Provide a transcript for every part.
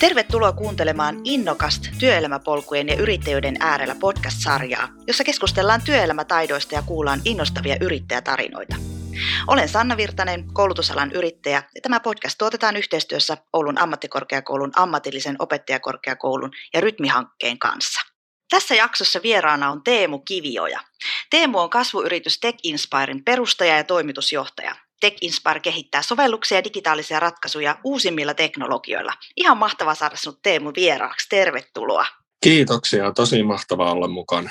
Tervetuloa kuuntelemaan Innokast työelämäpolkujen ja yrittäjyyden äärellä podcast-sarjaa, jossa keskustellaan työelämätaidoista ja kuullaan innostavia yrittäjätarinoita. Olen Sanna Virtanen, koulutusalan yrittäjä, ja tämä podcast tuotetaan yhteistyössä Oulun ammattikorkeakoulun ammatillisen opettajakorkeakoulun ja Rytmihankkeen kanssa. Tässä jaksossa vieraana on Teemu Kivioja. Teemu on kasvuyritys Tech Inspiren perustaja ja toimitusjohtaja. Tech Inspire kehittää sovelluksia ja digitaalisia ratkaisuja uusimmilla teknologioilla. Ihan mahtavaa saada sinut Teemu vieraaksi. Tervetuloa. Kiitoksia, tosi mahtavaa olla mukana.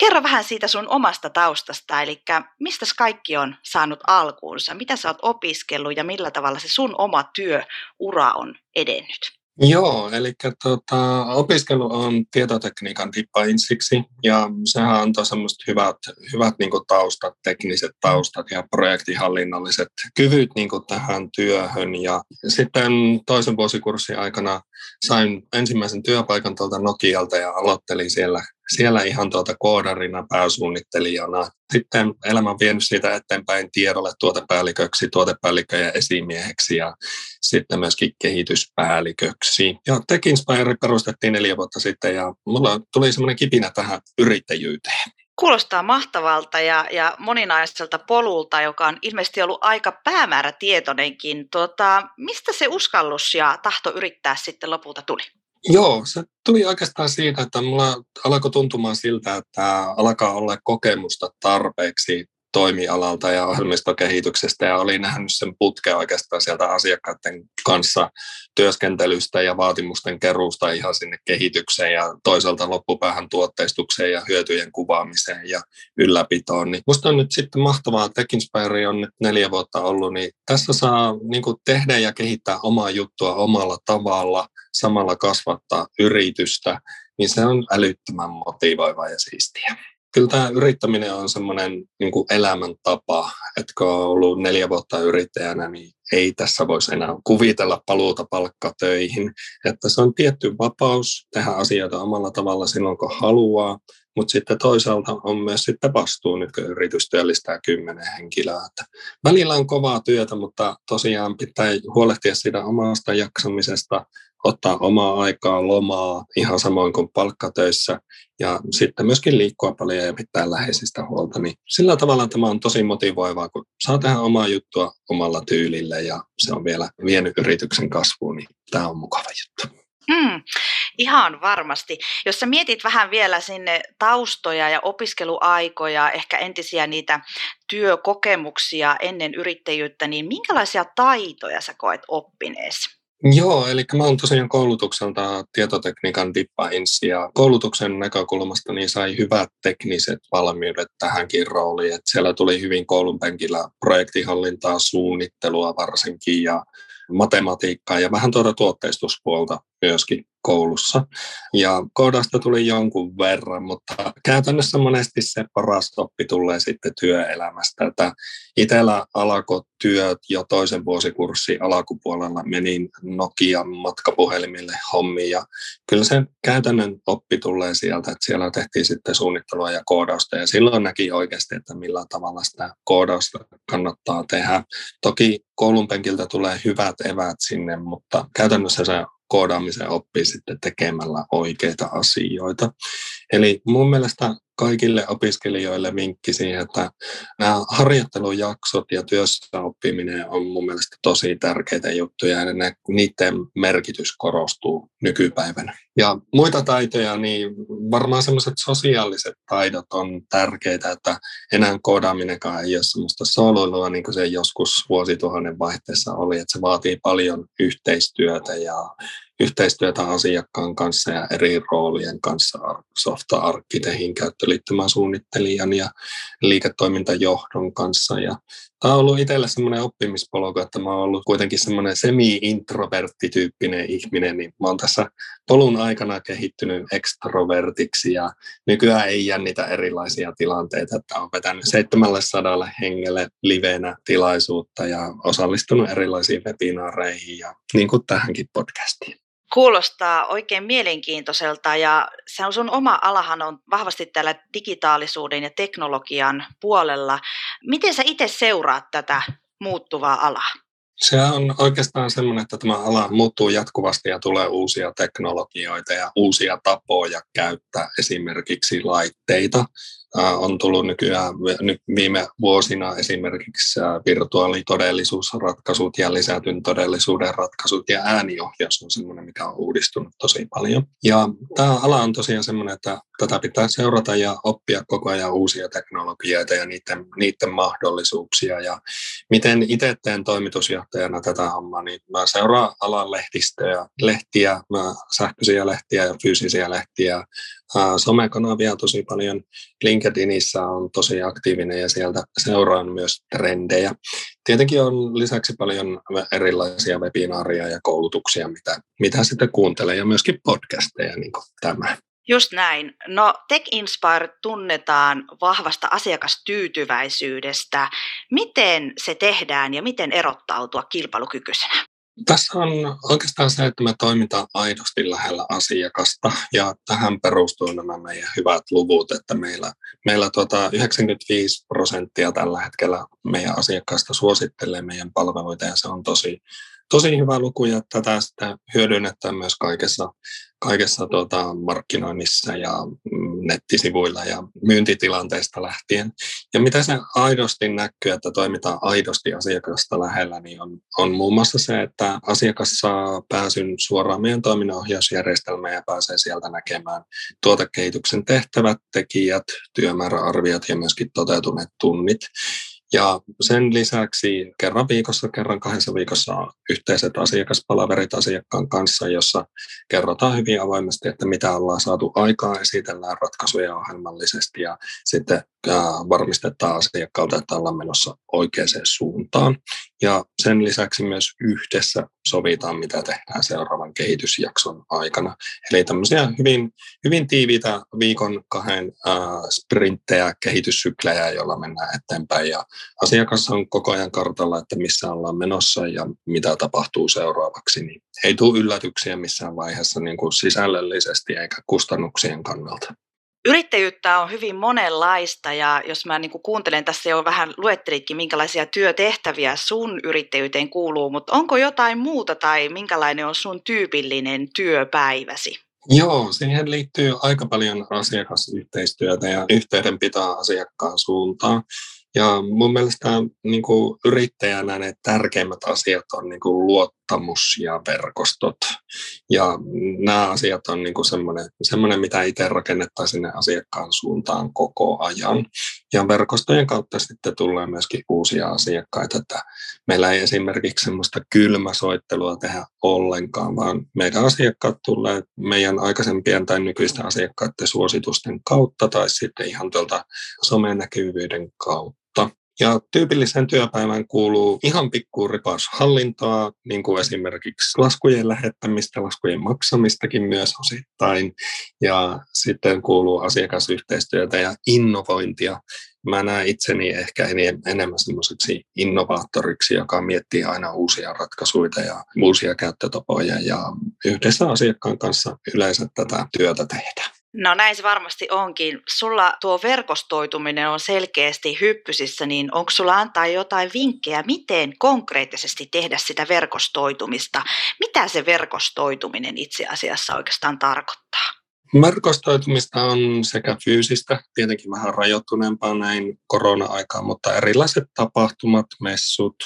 Kerro vähän siitä sun omasta taustasta, eli mistä kaikki on saanut alkuunsa, mitä sä oot opiskellut ja millä tavalla se sun oma työura on edennyt? Joo, eli tota, opiskelu on tietotekniikan dippainssiksi ja sehän antoi semmoiset hyvät, hyvät niin taustat, tekniset taustat ja projektihallinnolliset kyvyt niin tähän työhön. Ja sitten toisen vuosikurssin aikana sain ensimmäisen työpaikan tuolta Nokialta ja aloittelin siellä siellä ihan tuota koodarina pääsuunnittelijana. Sitten elämä on vienyt siitä eteenpäin tiedolle tuotepäälliköksi, tuotepäällikköjen esimieheksi ja sitten myöskin kehityspäälliköksi. Ja Tech Inspire perustettiin neljä vuotta sitten ja mulla tuli semmoinen kipinä tähän yrittäjyyteen. Kuulostaa mahtavalta ja, ja moninaiselta polulta, joka on ilmeisesti ollut aika päämäärätietoinenkin. Tota, mistä se uskallus ja tahto yrittää sitten lopulta tuli? Joo, se tuli oikeastaan siitä, että mulla alkoi tuntumaan siltä, että alkaa olla kokemusta tarpeeksi toimialalta ja ohjelmistokehityksestä ja olin nähnyt sen putken oikeastaan sieltä asiakkaiden kanssa työskentelystä ja vaatimusten keruusta ihan sinne kehitykseen ja toisaalta loppupäähän tuotteistukseen ja hyötyjen kuvaamiseen ja ylläpitoon. Niin musta on nyt sitten mahtavaa, että Tekinspire on nyt neljä vuotta ollut, niin tässä saa niin tehdä ja kehittää omaa juttua omalla tavalla, samalla kasvattaa yritystä, niin se on älyttömän motivoiva ja siistiä kyllä tämä yrittäminen on semmoinen niin elämäntapa, että kun on ollut neljä vuotta yrittäjänä, niin ei tässä voisi enää kuvitella paluuta palkkatöihin. Että se on tietty vapaus tehdä asioita omalla tavalla silloin, kun haluaa, mutta sitten toisaalta on myös sitten vastuu nyt, kun yritys työllistää kymmenen henkilöä. Että välillä on kovaa työtä, mutta tosiaan pitää huolehtia siitä omasta jaksamisesta, ottaa omaa aikaa, lomaa, ihan samoin kuin palkkatöissä, ja sitten myöskin liikkua paljon ja pitää läheisistä huolta. Niin sillä tavalla tämä on tosi motivoivaa, kun saa tehdä omaa juttua omalla tyylillä, ja se on vielä vienyt yrityksen kasvuun, niin tämä on mukava juttu. Mm, ihan varmasti. Jos sä mietit vähän vielä sinne taustoja ja opiskeluaikoja, ehkä entisiä niitä työkokemuksia ennen yrittäjyyttä, niin minkälaisia taitoja sä koet oppineesi? Joo, eli mä oon tosiaan koulutukselta tietotekniikan dippainsi ja koulutuksen näkökulmasta niin sai hyvät tekniset valmiudet tähänkin rooliin. Että siellä tuli hyvin koulun penkillä projektihallintaa, suunnittelua varsinkin ja matematiikkaa ja vähän tuota tuotteistuspuolta myöskin koulussa. Ja koodasta tuli jonkun verran, mutta käytännössä monesti se paras oppi tulee sitten työelämästä. Että itsellä alkoi työt jo toisen vuosikurssin alkupuolella menin Nokian matkapuhelimille hommiin ja kyllä se käytännön oppi tulee sieltä, että siellä tehtiin sitten suunnittelua ja koodausta ja silloin näki oikeasti, että millä tavalla sitä koodausta kannattaa tehdä. Toki koulun penkiltä tulee hyvät evät sinne, mutta käytännössä se koodaamisen oppii sitten tekemällä oikeita asioita. Eli mun mielestä kaikille opiskelijoille vinkki siihen, että nämä harjoittelujaksot ja työssä oppiminen on mun mielestä tosi tärkeitä juttuja ja niiden merkitys korostuu nykypäivänä. Ja muita taitoja, niin varmaan semmoiset sosiaaliset taidot on tärkeitä, että enää koodaaminenkaan ei ole semmoista soloilua, niin kuin se joskus vuosituhannen vaihteessa oli, että se vaatii paljon yhteistyötä ja yhteistyötä asiakkaan kanssa ja eri roolien kanssa, softa-arkkitehin, käyttöliittymäsuunnittelijan ja liiketoimintajohdon kanssa. Ja tämä on ollut itselle semmoinen oppimispolku, että mä oon ollut kuitenkin semmoinen semi-introvertti-tyyppinen ihminen, niin mä oon tässä polun aikana kehittynyt ekstrovertiksi ja nykyään ei jännitä erilaisia tilanteita, että on vetänyt 700 hengelle livenä tilaisuutta ja osallistunut erilaisiin webinaareihin ja niin kuin tähänkin podcastiin. Kuulostaa oikein mielenkiintoiselta ja se on sun oma alahan on vahvasti täällä digitaalisuuden ja teknologian puolella. Miten sä itse seuraat tätä muuttuvaa alaa? Se on oikeastaan semmoinen, että tämä ala muuttuu jatkuvasti ja tulee uusia teknologioita ja uusia tapoja käyttää esimerkiksi laitteita on tullut nykyään viime vuosina esimerkiksi virtuaalitodellisuusratkaisut ja lisätyn todellisuuden ratkaisut ja ääniohjaus on sellainen, mikä on uudistunut tosi paljon. Ja tämä ala on tosiaan sellainen, että tätä pitää seurata ja oppia koko ajan uusia teknologioita ja niiden, niiden mahdollisuuksia. Ja miten itse teen toimitusjohtajana tätä hommaa, niin mä seuraan alan lehdistöjä, lehtiä, sähköisiä lehtiä ja fyysisiä lehtiä, somekanavia tosi paljon. LinkedInissä on tosi aktiivinen ja sieltä seuraan myös trendejä. Tietenkin on lisäksi paljon erilaisia webinaaria ja koulutuksia, mitä, mitä sitten kuuntelee ja myöskin podcasteja niin kuin tämä. Just näin. No Tech Inspire tunnetaan vahvasta asiakastyytyväisyydestä. Miten se tehdään ja miten erottautua kilpailukykyisenä? Tässä on oikeastaan se, että me toimitaan aidosti lähellä asiakasta ja tähän perustuu nämä meidän hyvät luvut, että meillä, meillä tuota 95 prosenttia tällä hetkellä meidän asiakkaista suosittelee meidän palveluita ja se on tosi, tosi hyvä luku ja tätä sitä hyödynnetään myös kaikessa, kaikessa tuota markkinoinnissa ja nettisivuilla ja myyntitilanteesta lähtien. Ja mitä se aidosti näkyy, että toimitaan aidosti asiakasta lähellä, niin on, on muun muassa se, että asiakas saa pääsyn suoraan meidän toiminnanohjausjärjestelmään ja pääsee sieltä näkemään tuotekehityksen tehtävät, tekijät, työmääräarviot ja myöskin toteutuneet tunnit. Ja sen lisäksi kerran viikossa, kerran kahdessa viikossa yhteiset asiakaspalaverit asiakkaan kanssa, jossa kerrotaan hyvin avoimesti, että mitä ollaan saatu aikaa, esitellään ratkaisuja ohjelmallisesti ja sitten varmistetaan asiakkaalta, että ollaan menossa oikeaan suuntaan. Ja sen lisäksi myös yhdessä sovitaan, mitä tehdään seuraavan kehitysjakson aikana. Eli tämmöisiä hyvin, hyvin tiiviitä viikon kahden sprinttejä, kehityssyklejä, joilla mennään eteenpäin. Ja asiakas on koko ajan kartalla, että missä ollaan menossa ja mitä tapahtuu seuraavaksi. Niin ei tule yllätyksiä missään vaiheessa niin kuin sisällöllisesti eikä kustannuksien kannalta. Yrittäjyyttä on hyvin monenlaista ja jos mä niin kuuntelen tässä jo vähän luettelitkin, minkälaisia työtehtäviä sun yrittäjyyteen kuuluu, mutta onko jotain muuta tai minkälainen on sun tyypillinen työpäiväsi? Joo, siihen liittyy aika paljon asiakasyhteistyötä ja yhteydenpitoa asiakkaan suuntaan. Ja mun mielestä niin kuin yrittäjänä ne tärkeimmät asiat on niin kuin luottamus ja verkostot. Ja nämä asiat on niin kuin semmoinen, semmoinen, mitä itse rakennettaisiin sinne asiakkaan suuntaan koko ajan. Ja verkostojen kautta sitten tulee myöskin uusia asiakkaita. Että meillä ei esimerkiksi semmoista kylmäsoittelua tehdä ollenkaan, vaan meidän asiakkaat tulee meidän aikaisempien tai nykyisten asiakkaiden suositusten kautta tai sitten ihan tuolta somenäkyvyyden kautta. Ja tyypilliseen työpäivään kuuluu ihan pikku ripaus hallintoa, niin kuin esimerkiksi laskujen lähettämistä, laskujen maksamistakin myös osittain. Ja sitten kuuluu asiakasyhteistyötä ja innovointia. Mä näen itseni ehkä enemmän semmoiseksi innovaattoriksi, joka miettii aina uusia ratkaisuja ja uusia käyttötapoja ja yhdessä asiakkaan kanssa yleensä tätä työtä tehdään. No näin se varmasti onkin. Sulla tuo verkostoituminen on selkeästi hyppysissä, niin onko sulla antaa jotain vinkkejä, miten konkreettisesti tehdä sitä verkostoitumista? Mitä se verkostoituminen itse asiassa oikeastaan tarkoittaa? Verkostoitumista on sekä fyysistä, tietenkin vähän rajoittuneempaa näin korona-aikaan, mutta erilaiset tapahtumat, messut,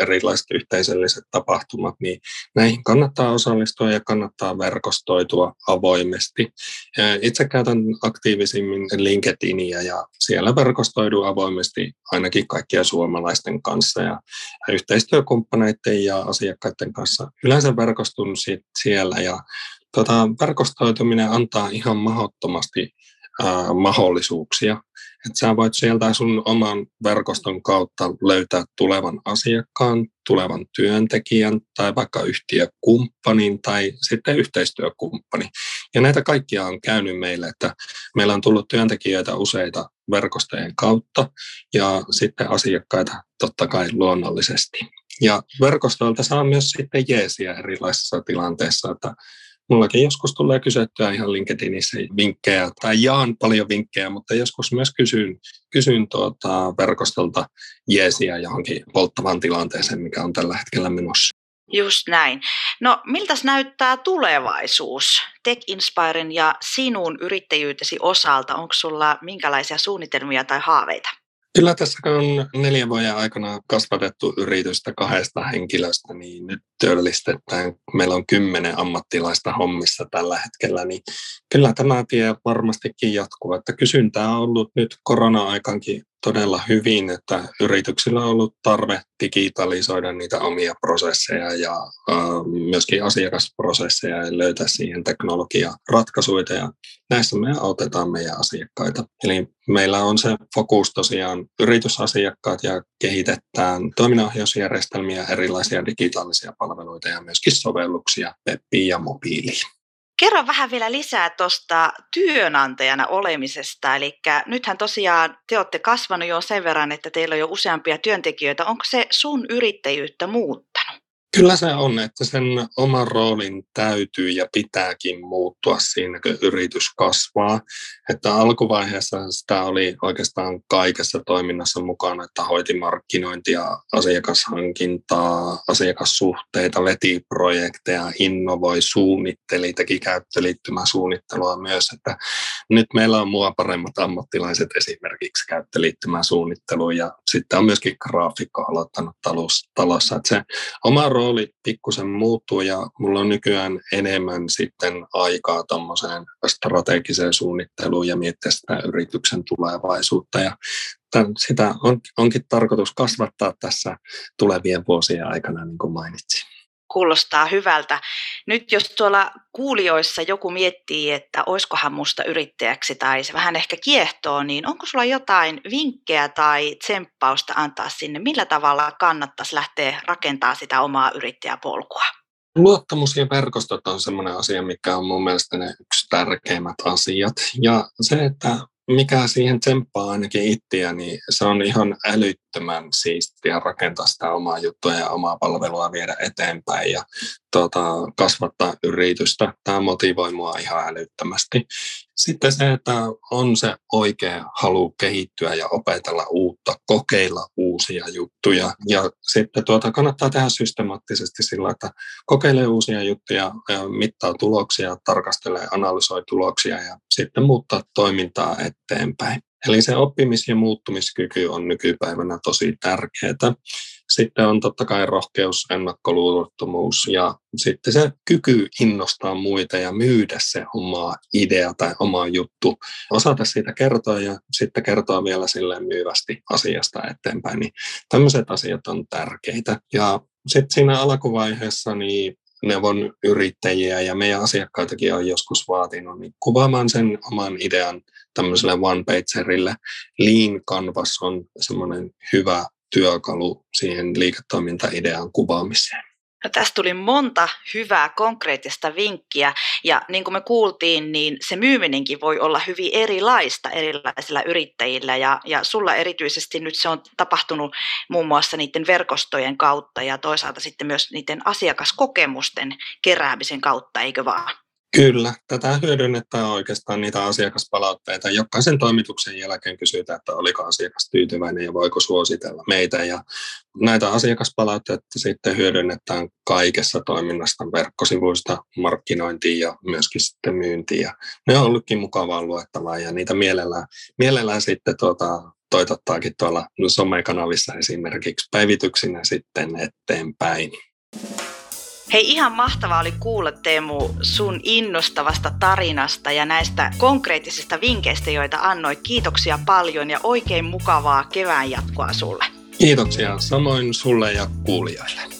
erilaiset yhteisölliset tapahtumat, niin näihin kannattaa osallistua ja kannattaa verkostoitua avoimesti. Itse käytän aktiivisimmin LinkedInia ja siellä verkostoidun avoimesti ainakin kaikkien suomalaisten kanssa ja yhteistyökumppaneiden ja asiakkaiden kanssa. Yleensä verkostun siellä ja tota, verkostoituminen antaa ihan mahdottomasti ää, mahdollisuuksia. Että sä voit sieltä sun oman verkoston kautta löytää tulevan asiakkaan, tulevan työntekijän tai vaikka yhtiökumppanin tai sitten yhteistyökumppani. Ja näitä kaikkia on käynyt meille, että meillä on tullut työntekijöitä useita verkostojen kautta ja sitten asiakkaita totta kai luonnollisesti. Ja verkostoilta saa myös sitten jeesiä erilaisissa tilanteissa, että mullakin joskus tulee kysyttyä ihan LinkedInissä vinkkejä, tai jaan paljon vinkkejä, mutta joskus myös kysyn, kysyn tuota verkostolta jeesiä johonkin polttavaan tilanteeseen, mikä on tällä hetkellä menossa. Just näin. No miltäs näyttää tulevaisuus Tech Inspiren ja sinun yrittäjyytesi osalta? Onko sulla minkälaisia suunnitelmia tai haaveita? Kyllä tässä on neljän vuoden aikana kasvatettu yritystä kahdesta henkilöstä, niin nyt työllistetään. Meillä on kymmenen ammattilaista hommissa tällä hetkellä, niin kyllä tämä tie varmastikin jatkuu. Että kysyntää on ollut nyt korona-aikankin todella hyvin, että yrityksillä on ollut tarve digitalisoida niitä omia prosesseja ja äh, myöskin asiakasprosesseja ja löytää siihen teknologiaratkaisuja ja näissä me autetaan meidän asiakkaita. Eli meillä on se fokus tosiaan yritysasiakkaat ja kehitetään toiminnanohjausjärjestelmiä, erilaisia digitaalisia palveluita ja myöskin sovelluksia webbiin ja mobiiliin. Kerro vähän vielä lisää tuosta työnantajana olemisesta. Eli nythän tosiaan te olette kasvanut jo sen verran, että teillä on jo useampia työntekijöitä. Onko se sun yrittäjyyttä muuttanut? Kyllä se on, että sen oman roolin täytyy ja pitääkin muuttua siinä, kun yritys kasvaa. Että alkuvaiheessa sitä oli oikeastaan kaikessa toiminnassa mukana, että hoiti markkinointia, asiakashankintaa, asiakassuhteita, veti projekteja, innovoi, suunnitteli, teki käyttöliittymäsuunnittelua myös. Että nyt meillä on mua paremmat ammattilaiset esimerkiksi käyttöliittymäsuunnitteluun ja sitten on myöskin graafikko aloittanut talossa. Että se oma rooli rooli pikkusen muuttuu ja mulla on nykyään enemmän sitten aikaa tuommoiseen strategiseen suunnitteluun ja miettiä sitä yrityksen tulevaisuutta. Ja sitä on, onkin tarkoitus kasvattaa tässä tulevien vuosien aikana, niin kuin mainitsin kuulostaa hyvältä. Nyt jos tuolla kuulijoissa joku miettii, että oiskohan musta yrittäjäksi tai se vähän ehkä kiehtoo, niin onko sulla jotain vinkkejä tai tsemppausta antaa sinne? Millä tavalla kannattaisi lähteä rakentamaan sitä omaa yrittäjäpolkua? Luottamus ja verkostot on sellainen asia, mikä on mun mielestä ne yksi tärkeimmät asiat. Ja se, että mikä siihen tsemppaa ainakin itseä, niin se on ihan älyttömän siistiä rakentaa sitä omaa juttua ja omaa palvelua viedä eteenpäin. Ja tuota, kasvattaa yritystä. Tämä motivoi mua ihan älyttömästi. Sitten se, että on se oikea halu kehittyä ja opetella uutta, kokeilla uusia juttuja. Ja sitten tuota, kannattaa tehdä systemaattisesti sillä, että kokeilee uusia juttuja, mittaa tuloksia, tarkastelee, analysoi tuloksia ja sitten muuttaa toimintaa eteenpäin. Eli se oppimis- ja muuttumiskyky on nykypäivänä tosi tärkeää. Sitten on totta kai rohkeus, ennakkoluulottomuus ja sitten se kyky innostaa muita ja myydä se oma idea tai oma juttu. Osata siitä kertoa ja sitten kertoa vielä silleen myyvästi asiasta eteenpäin. Niin tämmöiset asiat on tärkeitä. Ja sitten siinä alkuvaiheessa niin neuvon yrittäjiä ja meidän asiakkaitakin on joskus vaatinut niin kuvaamaan sen oman idean tämmöiselle one-pagerille. Lean Canvas on semmoinen hyvä työkalu siihen liiketoimintaidean kuvaamiseen. No, tästä tuli monta hyvää konkreettista vinkkiä ja niin kuin me kuultiin, niin se myyminenkin voi olla hyvin erilaista erilaisilla yrittäjillä ja, ja sulla erityisesti nyt se on tapahtunut muun muassa niiden verkostojen kautta ja toisaalta sitten myös niiden asiakaskokemusten keräämisen kautta, eikö vaan? Kyllä, tätä hyödynnetään oikeastaan niitä asiakaspalautteita. Jokaisen toimituksen jälkeen kysytään, että oliko asiakas tyytyväinen ja voiko suositella meitä. Ja näitä asiakaspalautteita sitten hyödynnetään kaikessa toiminnasta, verkkosivuista, markkinointiin ja myöskin sitten myyntiin. Ja ne on ollutkin mukavaa luettavaa ja niitä mielellään, mielellään sitten tuota, toitottaakin tuolla somekanavissa esimerkiksi päivityksinä sitten eteenpäin. Hei, ihan mahtavaa oli kuulla Teemu sun innostavasta tarinasta ja näistä konkreettisista vinkkeistä, joita annoit. Kiitoksia paljon ja oikein mukavaa kevään jatkoa sulle. Kiitoksia samoin sulle ja kuulijoille.